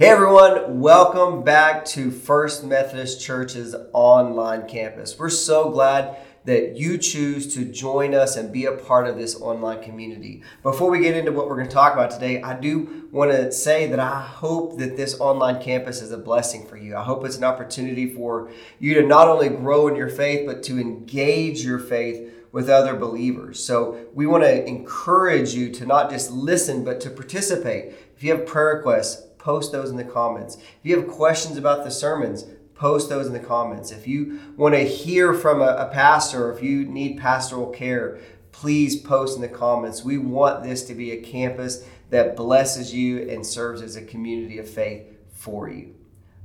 Hey everyone, welcome back to First Methodist Church's online campus. We're so glad that you choose to join us and be a part of this online community. Before we get into what we're going to talk about today, I do want to say that I hope that this online campus is a blessing for you. I hope it's an opportunity for you to not only grow in your faith, but to engage your faith with other believers. So we want to encourage you to not just listen, but to participate. If you have prayer requests, post those in the comments. If you have questions about the sermons, post those in the comments. If you want to hear from a, a pastor, or if you need pastoral care, please post in the comments. We want this to be a campus that blesses you and serves as a community of faith for you.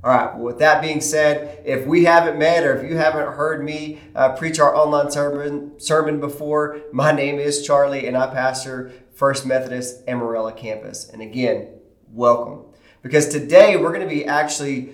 All right, well, with that being said, if we haven't met or if you haven't heard me uh, preach our online sermon, sermon before, my name is Charlie and I pastor First Methodist Amarillo campus. And again, welcome because today we're going to be actually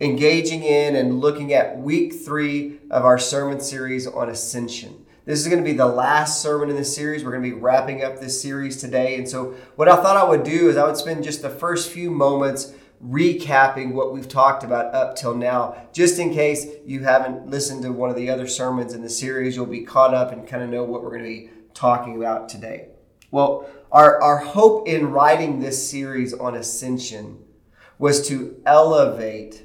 engaging in and looking at week three of our sermon series on ascension. This is going to be the last sermon in this series. We're going to be wrapping up this series today. And so, what I thought I would do is I would spend just the first few moments recapping what we've talked about up till now, just in case you haven't listened to one of the other sermons in the series. You'll be caught up and kind of know what we're going to be talking about today. Well, our, our hope in writing this series on ascension was to elevate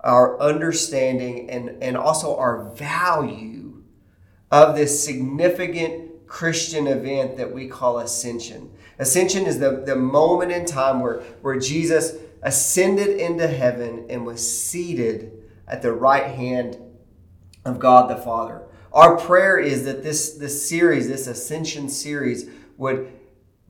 our understanding and, and also our value of this significant Christian event that we call ascension. Ascension is the, the moment in time where, where Jesus ascended into heaven and was seated at the right hand of God the Father. Our prayer is that this, this series, this ascension series, would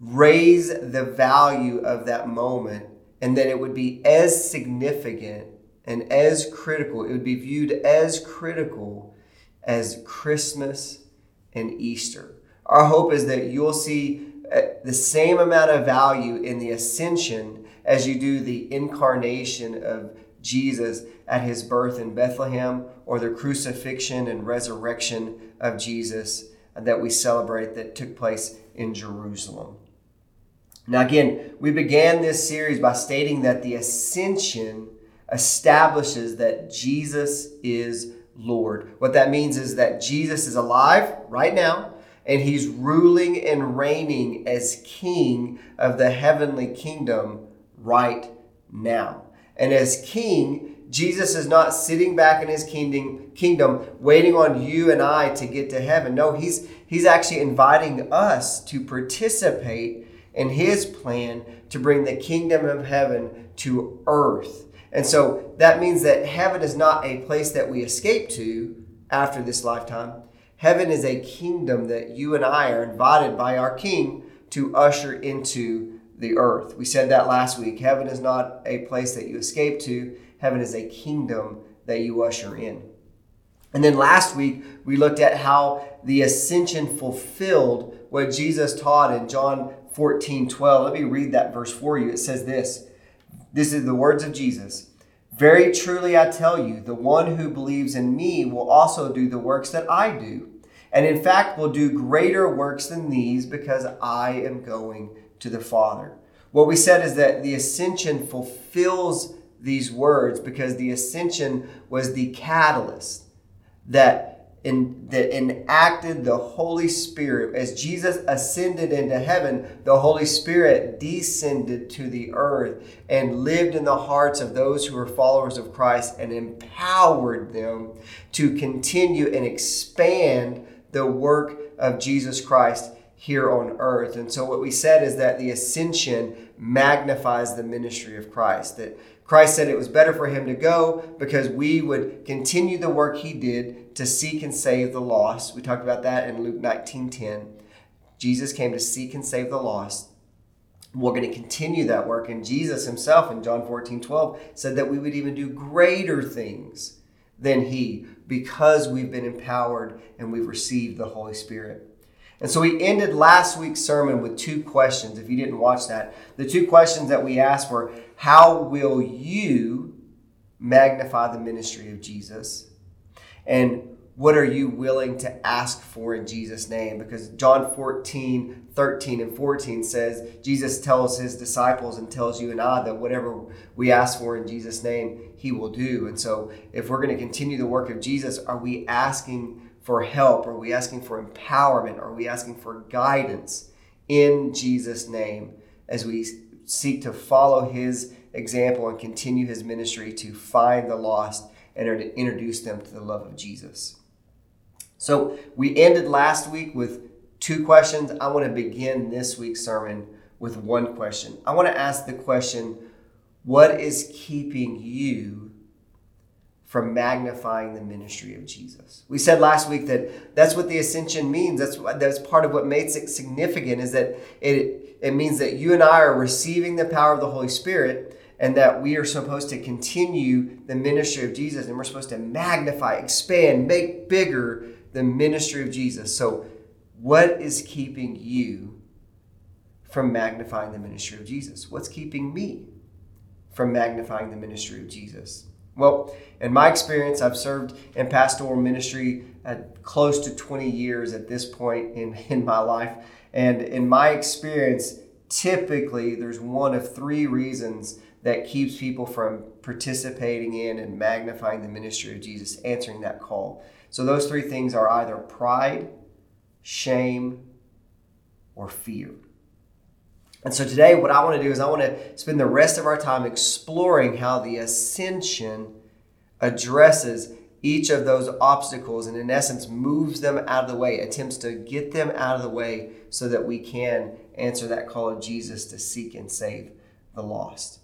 raise the value of that moment and that it would be as significant and as critical, it would be viewed as critical as Christmas and Easter. Our hope is that you'll see uh, the same amount of value in the ascension as you do the incarnation of Jesus at his birth in Bethlehem or the crucifixion and resurrection of Jesus that we celebrate that took place in Jerusalem. Now, again, we began this series by stating that the ascension establishes that Jesus is Lord. What that means is that Jesus is alive right now, and he's ruling and reigning as king of the heavenly kingdom right now. And as king, Jesus is not sitting back in his kingdom, kingdom waiting on you and I to get to heaven. No, he's he's actually inviting us to participate in his plan to bring the kingdom of heaven to earth. And so that means that heaven is not a place that we escape to after this lifetime. Heaven is a kingdom that you and I are invited by our king to usher into the earth. We said that last week. Heaven is not a place that you escape to, heaven is a kingdom that you usher in. And then last week, we looked at how the ascension fulfilled what Jesus taught in John 14 12. Let me read that verse for you. It says this This is the words of Jesus. Very truly I tell you, the one who believes in me will also do the works that I do. And in fact, will do greater works than these because I am going to the Father. What we said is that the ascension fulfills these words because the ascension was the catalyst that in, that enacted the Holy Spirit. As Jesus ascended into heaven, the Holy Spirit descended to the earth and lived in the hearts of those who were followers of Christ and empowered them to continue and expand the work of Jesus Christ here on earth. And so, what we said is that the ascension magnifies the ministry of Christ. That Christ said it was better for him to go because we would continue the work he did to seek and save the lost. We talked about that in Luke 19:10. Jesus came to seek and save the lost. We're going to continue that work. And Jesus himself in John 14, 12 said that we would even do greater things than he because we've been empowered and we've received the Holy Spirit. And so we ended last week's sermon with two questions. If you didn't watch that, the two questions that we asked were How will you magnify the ministry of Jesus? And what are you willing to ask for in Jesus' name? Because John 14, 13, and 14 says, Jesus tells his disciples and tells you and I that whatever we ask for in Jesus' name, he will do. And so, if we're going to continue the work of Jesus, are we asking for help? Are we asking for empowerment? Are we asking for guidance in Jesus' name as we seek to follow his example and continue his ministry to find the lost and to introduce them to the love of Jesus? So we ended last week with two questions. I want to begin this week's sermon with one question. I want to ask the question what is keeping you from magnifying the ministry of Jesus? We said last week that that's what the ascension means. That's that's part of what makes it significant is that it it means that you and I are receiving the power of the Holy Spirit and that we are supposed to continue the ministry of Jesus and we're supposed to magnify, expand, make bigger the ministry of Jesus. So, what is keeping you from magnifying the ministry of Jesus? What's keeping me from magnifying the ministry of Jesus? Well, in my experience, I've served in pastoral ministry at close to 20 years at this point in, in my life. And in my experience, typically there's one of three reasons that keeps people from participating in and magnifying the ministry of Jesus, answering that call. So those three things are either pride, shame, or fear. And so today, what I want to do is I want to spend the rest of our time exploring how the ascension addresses each of those obstacles and, in essence, moves them out of the way, attempts to get them out of the way so that we can answer that call of Jesus to seek and save the lost.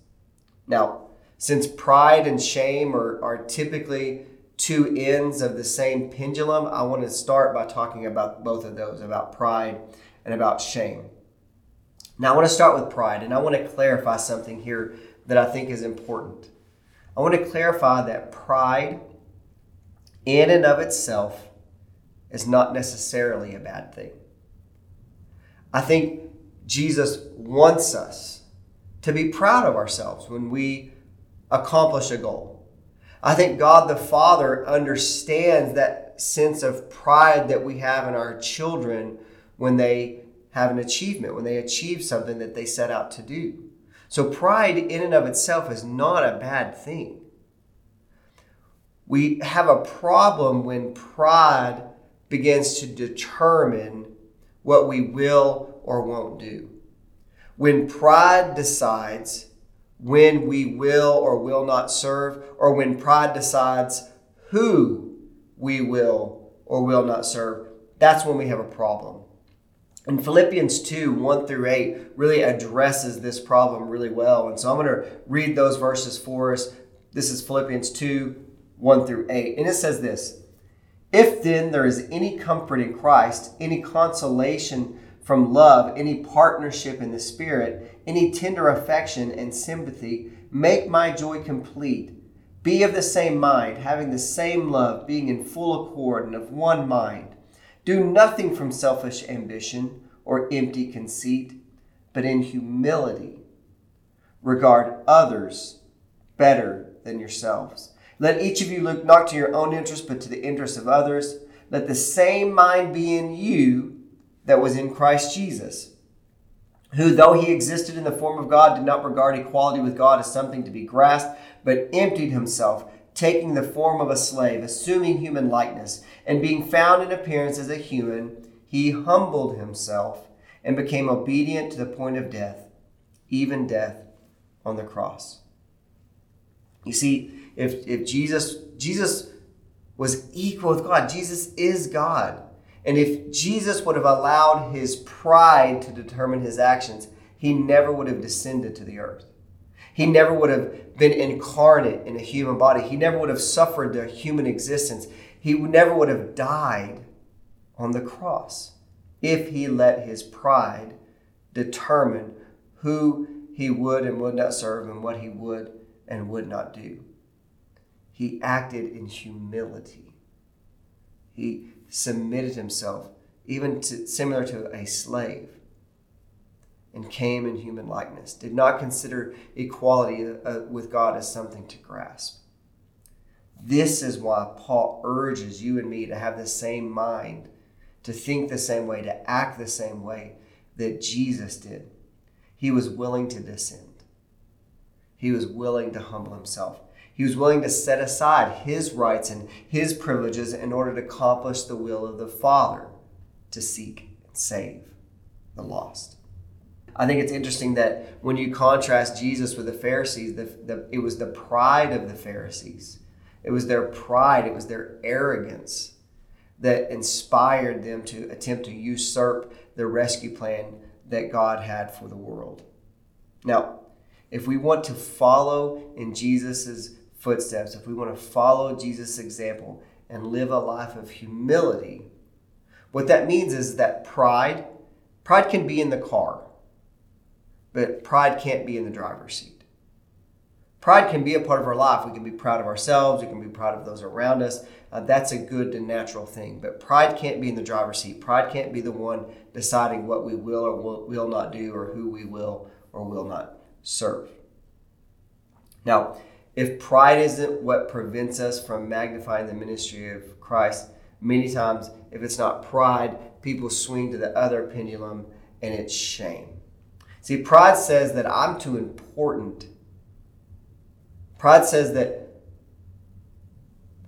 Now, since pride and shame are, are typically two ends of the same pendulum, I want to start by talking about both of those about pride and about shame. Now, I want to start with pride, and I want to clarify something here that I think is important. I want to clarify that pride, in and of itself, is not necessarily a bad thing. I think Jesus wants us to be proud of ourselves when we accomplish a goal I think God the Father understands that sense of pride that we have in our children when they have an achievement, when they achieve something that they set out to do. So, pride in and of itself is not a bad thing. We have a problem when pride begins to determine what we will or won't do. When pride decides when we will or will not serve, or when pride decides who we will or will not serve, that's when we have a problem. And Philippians 2 1 through 8 really addresses this problem really well. And so I'm going to read those verses for us. This is Philippians 2 1 through 8. And it says this If then there is any comfort in Christ, any consolation from love, any partnership in the Spirit, any tender affection and sympathy, make my joy complete. Be of the same mind, having the same love, being in full accord and of one mind. Do nothing from selfish ambition or empty conceit, but in humility regard others better than yourselves. Let each of you look not to your own interest, but to the interest of others. Let the same mind be in you that was in Christ Jesus, who, though he existed in the form of God, did not regard equality with God as something to be grasped, but emptied himself, taking the form of a slave, assuming human likeness, and being found in appearance as a human, he humbled himself and became obedient to the point of death, even death on the cross. You see, if, if Jesus, Jesus was equal with God, Jesus is God. And if Jesus would have allowed his pride to determine his actions, he never would have descended to the earth. He never would have been incarnate in a human body. He never would have suffered the human existence. He never would have died on the cross if he let his pride determine who he would and would not serve and what he would and would not do. He acted in humility. He submitted himself, even to, similar to a slave, and came in human likeness, did not consider equality uh, with God as something to grasp. This is why Paul urges you and me to have the same mind, to think the same way, to act the same way that Jesus did. He was willing to descend, he was willing to humble himself. He was willing to set aside his rights and his privileges in order to accomplish the will of the Father to seek and save the lost. I think it's interesting that when you contrast Jesus with the Pharisees, the, the, it was the pride of the Pharisees. It was their pride, it was their arrogance that inspired them to attempt to usurp the rescue plan that God had for the world. Now, if we want to follow in Jesus' footsteps, if we want to follow Jesus' example and live a life of humility, what that means is that pride, pride can be in the car. But pride can't be in the driver's seat. Pride can be a part of our life. We can be proud of ourselves, we can be proud of those around us. Uh, that's a good and natural thing. But pride can't be in the driver's seat. Pride can't be the one deciding what we will or will, will not do or who we will or will not serve. Now, if pride isn't what prevents us from magnifying the ministry of Christ, many times, if it's not pride, people swing to the other pendulum and it's shame. See, pride says that I'm too important. Pride says that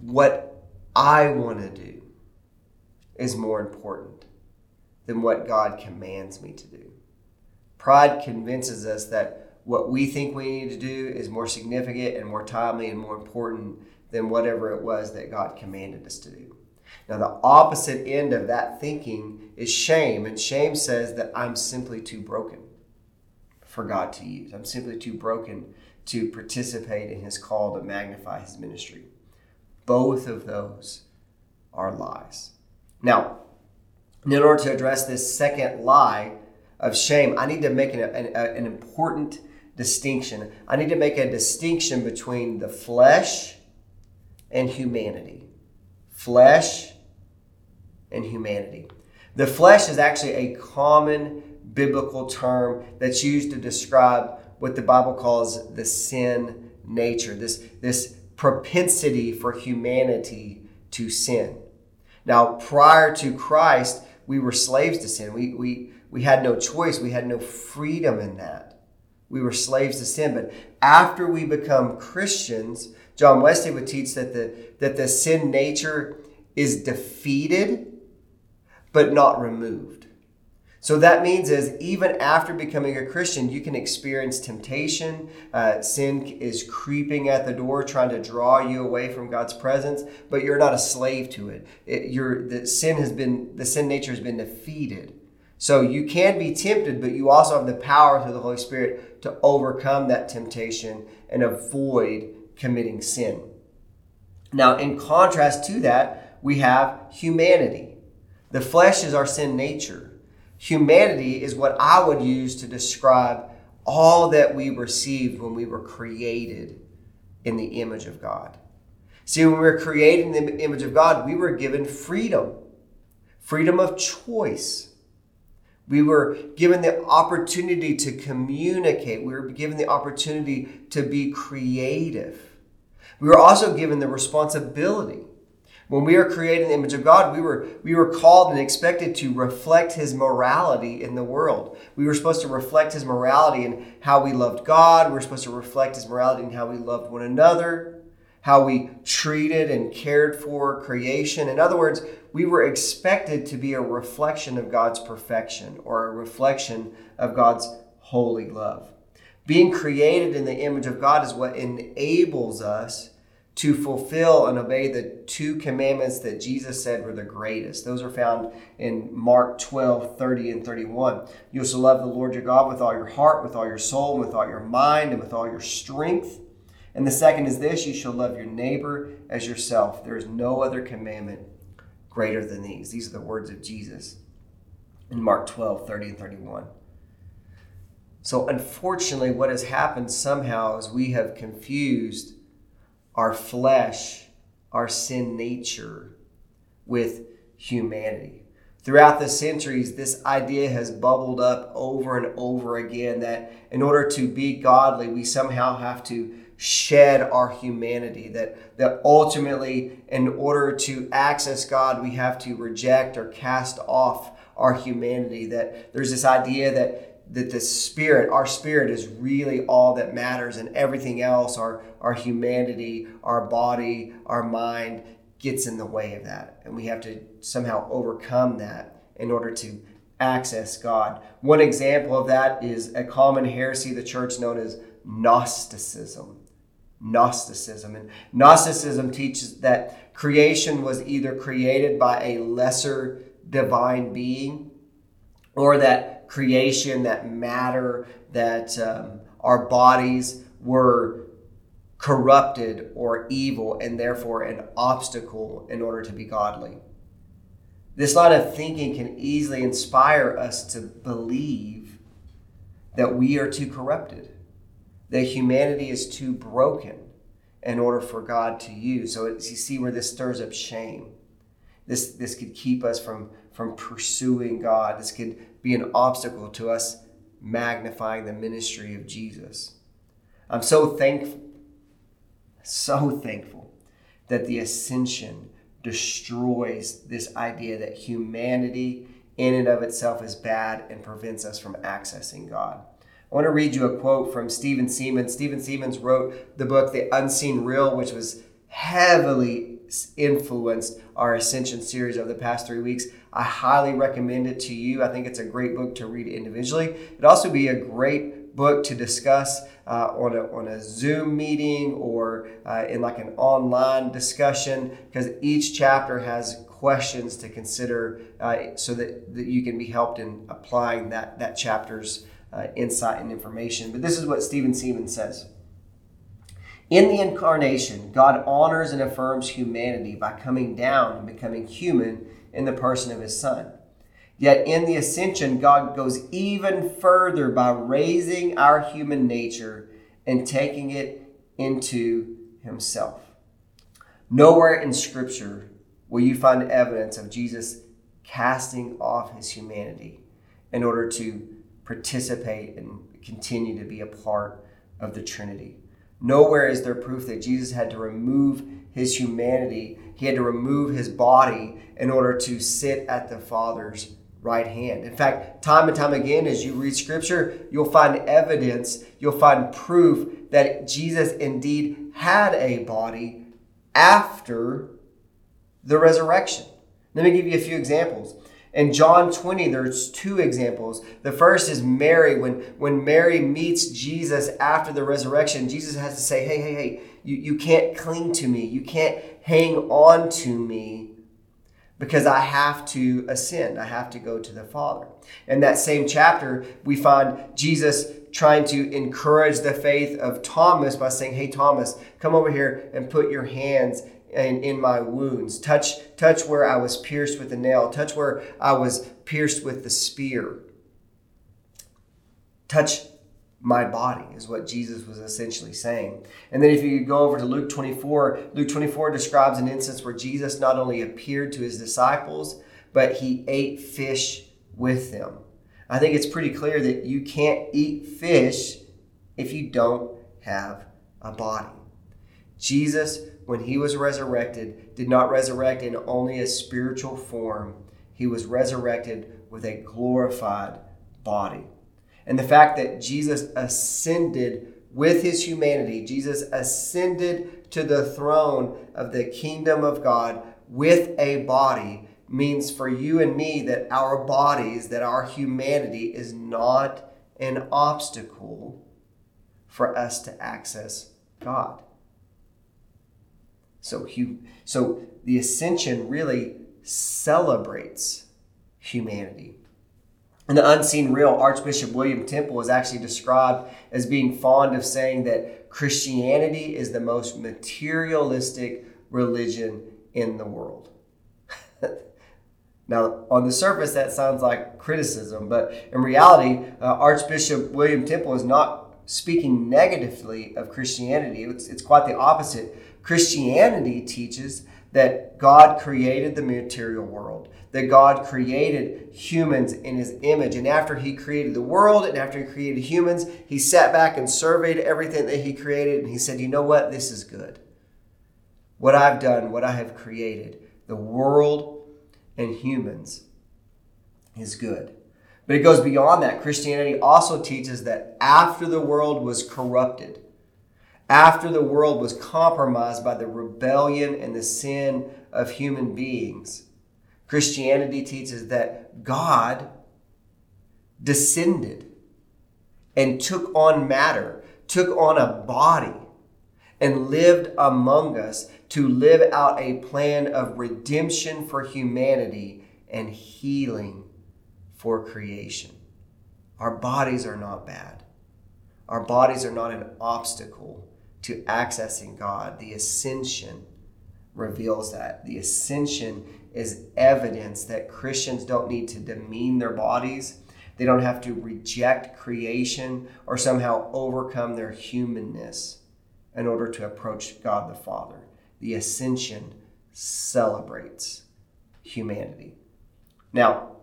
what I want to do is more important than what God commands me to do. Pride convinces us that what we think we need to do is more significant and more timely and more important than whatever it was that God commanded us to do. Now, the opposite end of that thinking is shame, and shame says that I'm simply too broken for God to use. I'm simply too broken to participate in his call to magnify his ministry. Both of those are lies. Now, in order to address this second lie of shame, I need to make an, an, an important distinction. I need to make a distinction between the flesh and humanity. Flesh and humanity. The flesh is actually a common biblical term that's used to describe what the Bible calls the sin nature, this, this propensity for humanity to sin. Now, prior to Christ, we were slaves to sin. We, we, we had no choice, we had no freedom in that. We were slaves to sin. But after we become Christians, John Wesley would teach that the, that the sin nature is defeated but not removed. So that means is even after becoming a Christian, you can experience temptation. Uh, sin is creeping at the door, trying to draw you away from God's presence, but you're not a slave to it. it your the sin has been the sin nature has been defeated. So you can be tempted, but you also have the power through the Holy Spirit to overcome that temptation and avoid committing sin. Now, in contrast to that, we have humanity. The flesh is our sin nature humanity is what I would use to describe all that we received when we were created in the image of God. See, when we were created in the image of God, we were given freedom, freedom of choice. We were given the opportunity to communicate. We were given the opportunity to be creative. We were also given the responsibility when we are created in the image of God, we were, we were called and expected to reflect His morality in the world. We were supposed to reflect His morality in how we loved God. We were supposed to reflect His morality in how we loved one another, how we treated and cared for creation. In other words, we were expected to be a reflection of God's perfection or a reflection of God's holy love. Being created in the image of God is what enables us to fulfill and obey the two commandments that Jesus said were the greatest. Those are found in Mark 12, 30 and 31. You shall love the Lord your God with all your heart, with all your soul, and with all your mind, and with all your strength. And the second is this you shall love your neighbor as yourself. There is no other commandment greater than these. These are the words of Jesus in Mark 12, 30 and 31. So, unfortunately, what has happened somehow is we have confused our flesh, our sin nature with humanity. Throughout the centuries, this idea has bubbled up over and over again that in order to be godly, we somehow have to shed our humanity. That, that ultimately, in order to access God, we have to reject or cast off our humanity. That there's this idea that that the spirit, our spirit, is really all that matters, and everything else, our our humanity, our body, our mind, gets in the way of that, and we have to somehow overcome that in order to access God. One example of that is a common heresy of the church known as Gnosticism. Gnosticism. And Gnosticism teaches that creation was either created by a lesser divine being or that creation, that matter, that um, our bodies were corrupted or evil and therefore an obstacle in order to be godly. This line of thinking can easily inspire us to believe that we are too corrupted, that humanity is too broken in order for God to use. So you see where this stirs up shame. This, this could keep us from, from pursuing God. This could be an obstacle to us magnifying the ministry of Jesus. I'm so thankful, so thankful that the ascension destroys this idea that humanity in and of itself is bad and prevents us from accessing God. I want to read you a quote from Stephen Seamands. Stephen Seamands wrote the book The Unseen Real, which was heavily influenced our Ascension series over the past three weeks. I highly recommend it to you. I think it's a great book to read individually. It'd also be a great book to discuss uh, on, a, on a Zoom meeting or uh, in like an online discussion because each chapter has questions to consider uh, so that, that you can be helped in applying that, that chapter's uh, insight and information. But this is what Stephen Seamands says. In the incarnation, God honors and affirms humanity by coming down and becoming human in the person of his Son. Yet in the ascension, God goes even further by raising our human nature and taking it into himself. Nowhere in Scripture will you find evidence of Jesus casting off his humanity in order to participate and continue to be a part of the Trinity. Nowhere is there proof that Jesus had to remove his humanity, he had to remove his body in order to sit at the Father's right hand. In fact, time and time again, as you read scripture, you'll find evidence, you'll find proof that Jesus indeed had a body after the resurrection. Let me give you a few examples. In John 20, there's two examples. The first is Mary. When, when Mary meets Jesus after the resurrection, Jesus has to say, Hey, hey, hey, you, you can't cling to me. You can't hang on to me because I have to ascend. I have to go to the Father. In that same chapter, we find Jesus trying to encourage the faith of Thomas by saying, Hey, Thomas, come over here and put your hands in, in my wounds. Touch, touch where I was pierced with the nail. Touch where I was pierced with the spear. Touch my body, is what Jesus was essentially saying. And then if you go over to Luke 24, Luke 24 describes an instance where Jesus not only appeared to his disciples, but he ate fish with them. I think it's pretty clear that you can't eat fish if you don't have a body. Jesus when he was resurrected, did not resurrect in only a spiritual form, he was resurrected with a glorified body. And the fact that Jesus ascended with his humanity, Jesus ascended to the throne of the kingdom of God with a body means for you and me that our bodies, that our humanity is not an obstacle for us to access God. So, so the ascension really celebrates humanity. In the unseen real, Archbishop William Temple is actually described as being fond of saying that Christianity is the most materialistic religion in the world. now, on the surface, that sounds like criticism, but in reality, uh, Archbishop William Temple is not speaking negatively of Christianity. It's, it's quite the opposite Christianity teaches that God created the material world, that God created humans in his image. And after he created the world and after he created humans, he sat back and surveyed everything that he created and he said, You know what? This is good. What I've done, what I have created, the world and humans is good. But it goes beyond that. Christianity also teaches that after the world was corrupted, after the world was compromised by the rebellion and the sin of human beings, Christianity teaches that God descended and took on matter, took on a body, and lived among us to live out a plan of redemption for humanity and healing for creation. Our bodies are not bad. Our bodies are not an obstacle to accessing God. The ascension reveals that. The ascension is evidence that Christians don't need to demean their bodies. They don't have to reject creation or somehow overcome their humanness in order to approach God the Father. The ascension celebrates humanity. Now,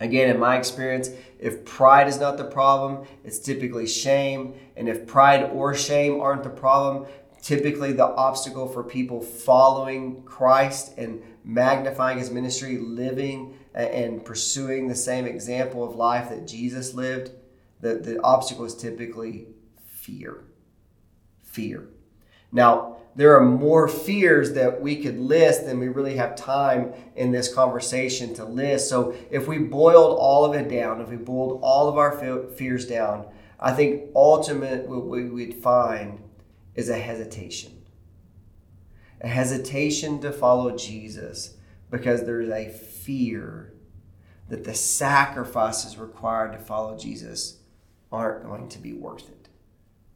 Again, in my experience, if pride is not the problem, it's typically shame. And if pride or shame aren't the problem, typically the obstacle for people following Christ and magnifying his ministry, living and pursuing the same example of life that Jesus lived, the, the obstacle is typically fear. Fear. Now, there are more fears that we could list than we really have time in this conversation to list. So, if we boiled all of it down, if we boiled all of our fears down, I think ultimate what we would find is a hesitation. A hesitation to follow Jesus because there's a fear that the sacrifices required to follow Jesus aren't going to be worth it.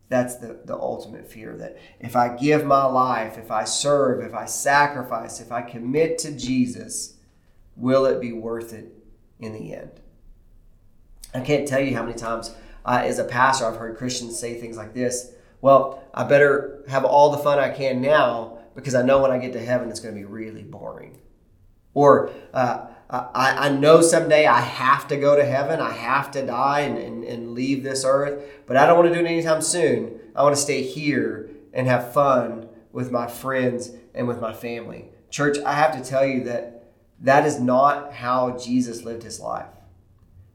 That's the, the ultimate fear that if I give my life, if I serve, if I sacrifice, if I commit to Jesus, will it be worth it in the end? I can't tell you how many times uh, as a pastor I've heard Christians say things like this Well, I better have all the fun I can now because I know when I get to heaven it's going to be really boring. Or, uh, I, I know someday I have to go to heaven. I have to die and, and, and leave this earth, but I don't want to do it anytime soon. I want to stay here and have fun with my friends and with my family. Church, I have to tell you that that is not how Jesus lived his life.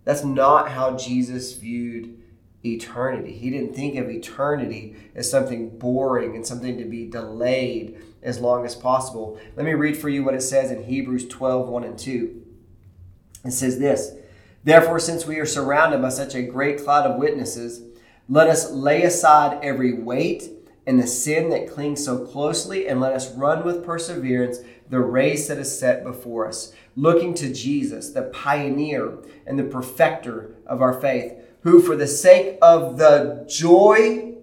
That's not how Jesus viewed eternity. He didn't think of eternity as something boring and something to be delayed as long as possible. Let me read for you what it says in Hebrews 12 1 and 2. It says this Therefore, since we are surrounded by such a great cloud of witnesses, let us lay aside every weight and the sin that clings so closely, and let us run with perseverance the race that is set before us, looking to Jesus, the pioneer and the perfecter of our faith, who, for the sake of the joy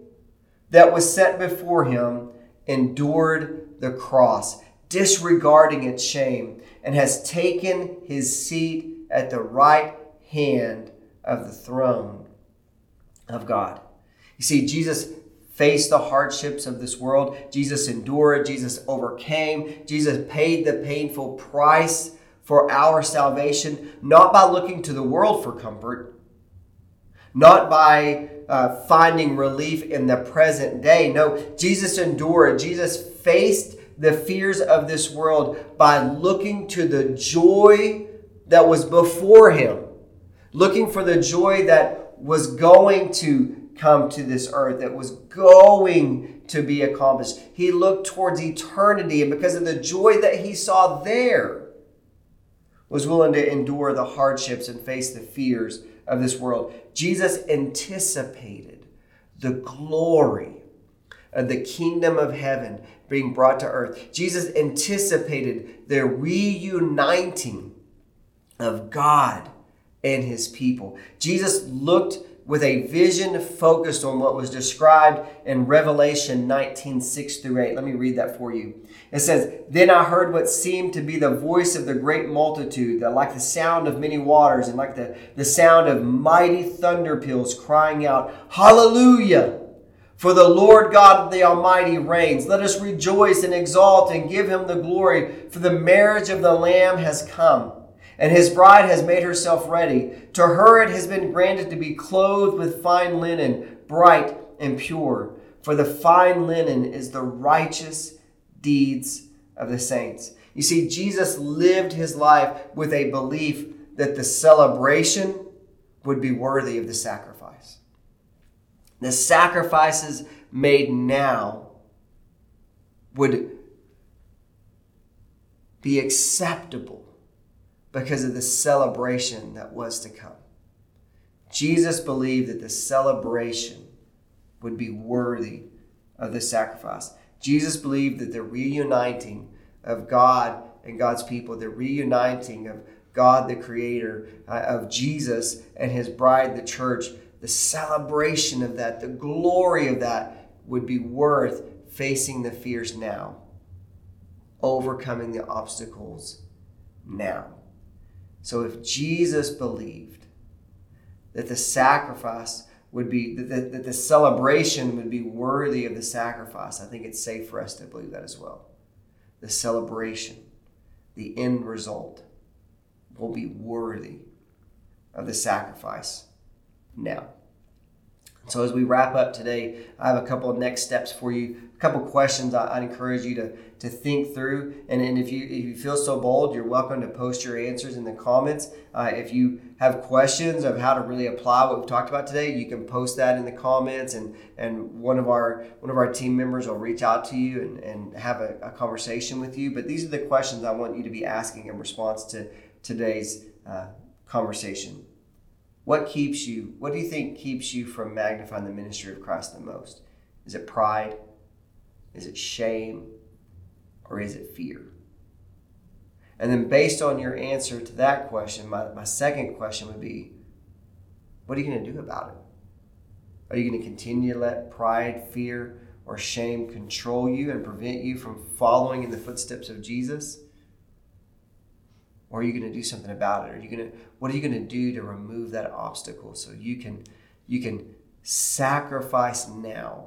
that was set before him, endured the cross, disregarding its shame, and has taken his seat at the right hand of the throne of God. You see, Jesus faced the hardships of this world. Jesus endured. Jesus overcame. Jesus paid the painful price for our salvation, not by looking to the world for comfort, not by uh, finding relief in the present day. No, Jesus endured. Jesus faced the fears of this world by looking to the joy that was before him, looking for the joy that was going to come to this earth, that was going to be accomplished. He looked towards eternity, and because of the joy that he saw there, was willing to endure the hardships and face the fears of this world. Jesus anticipated the glory of the kingdom of heaven being brought to earth. Jesus anticipated the reuniting of God and his people. Jesus looked with a vision focused on what was described in Revelation 19 6 through 8. Let me read that for you. It says, Then I heard what seemed to be the voice of the great multitude, that like the sound of many waters, and like the, the sound of mighty thunder peals crying out, Hallelujah! For the Lord God the Almighty reigns. Let us rejoice and exalt and give him the glory, for the marriage of the Lamb has come, and his bride has made herself ready. To her it has been granted to be clothed with fine linen, bright and pure. For the fine linen is the righteous deeds of the saints. You see, Jesus lived his life with a belief that the celebration would be worthy of the sacrifice. The sacrifices made now would be acceptable because of the celebration that was to come. Jesus believed that the celebration would be worthy of the sacrifice. Jesus believed that the reuniting of God and God's people, the reuniting of God the Creator, uh, of Jesus and His bride, the church, the celebration of that, the glory of that would be worth facing the fears now, overcoming the obstacles now. So if Jesus believed that the sacrifice would be, that, that the celebration would be worthy of the sacrifice, I think it's safe for us to believe that as well. The celebration, the end result, will be worthy of the sacrifice now. So as we wrap up today, I have a couple of next steps for you, a couple questions I, would encourage you to, to think through. And, and if you if you feel so bold, you're welcome to post your answers in the comments. Uh, if you have questions of how to really apply what we've talked about today, you can post that in the comments and, and one of our one of our team members will reach out to you and, and have a, a conversation with you. But these are the questions I want you to be asking in response to today's uh, conversation. What keeps you, what do you think keeps you from magnifying the ministry of Christ the most? Is it pride? Is it shame? Or is it fear? And then, based on your answer to that question, my, my second question would be what are you going to do about it? Are you going to continue to let pride, fear, or shame control you and prevent you from following in the footsteps of Jesus? Or are you going to do something about it? Are you going to what are you going to do to remove that obstacle so you can you can sacrifice now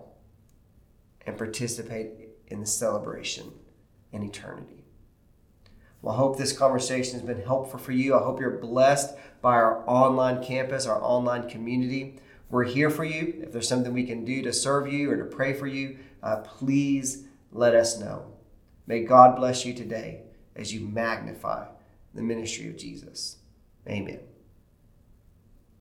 and participate in the celebration in eternity? Well, I hope this conversation has been helpful for you. I hope you're blessed by our online campus, our online community. We're here for you. If there's something we can do to serve you or to pray for you, uh, please let us know. May God bless you today as you magnify the ministry of Jesus. Amen.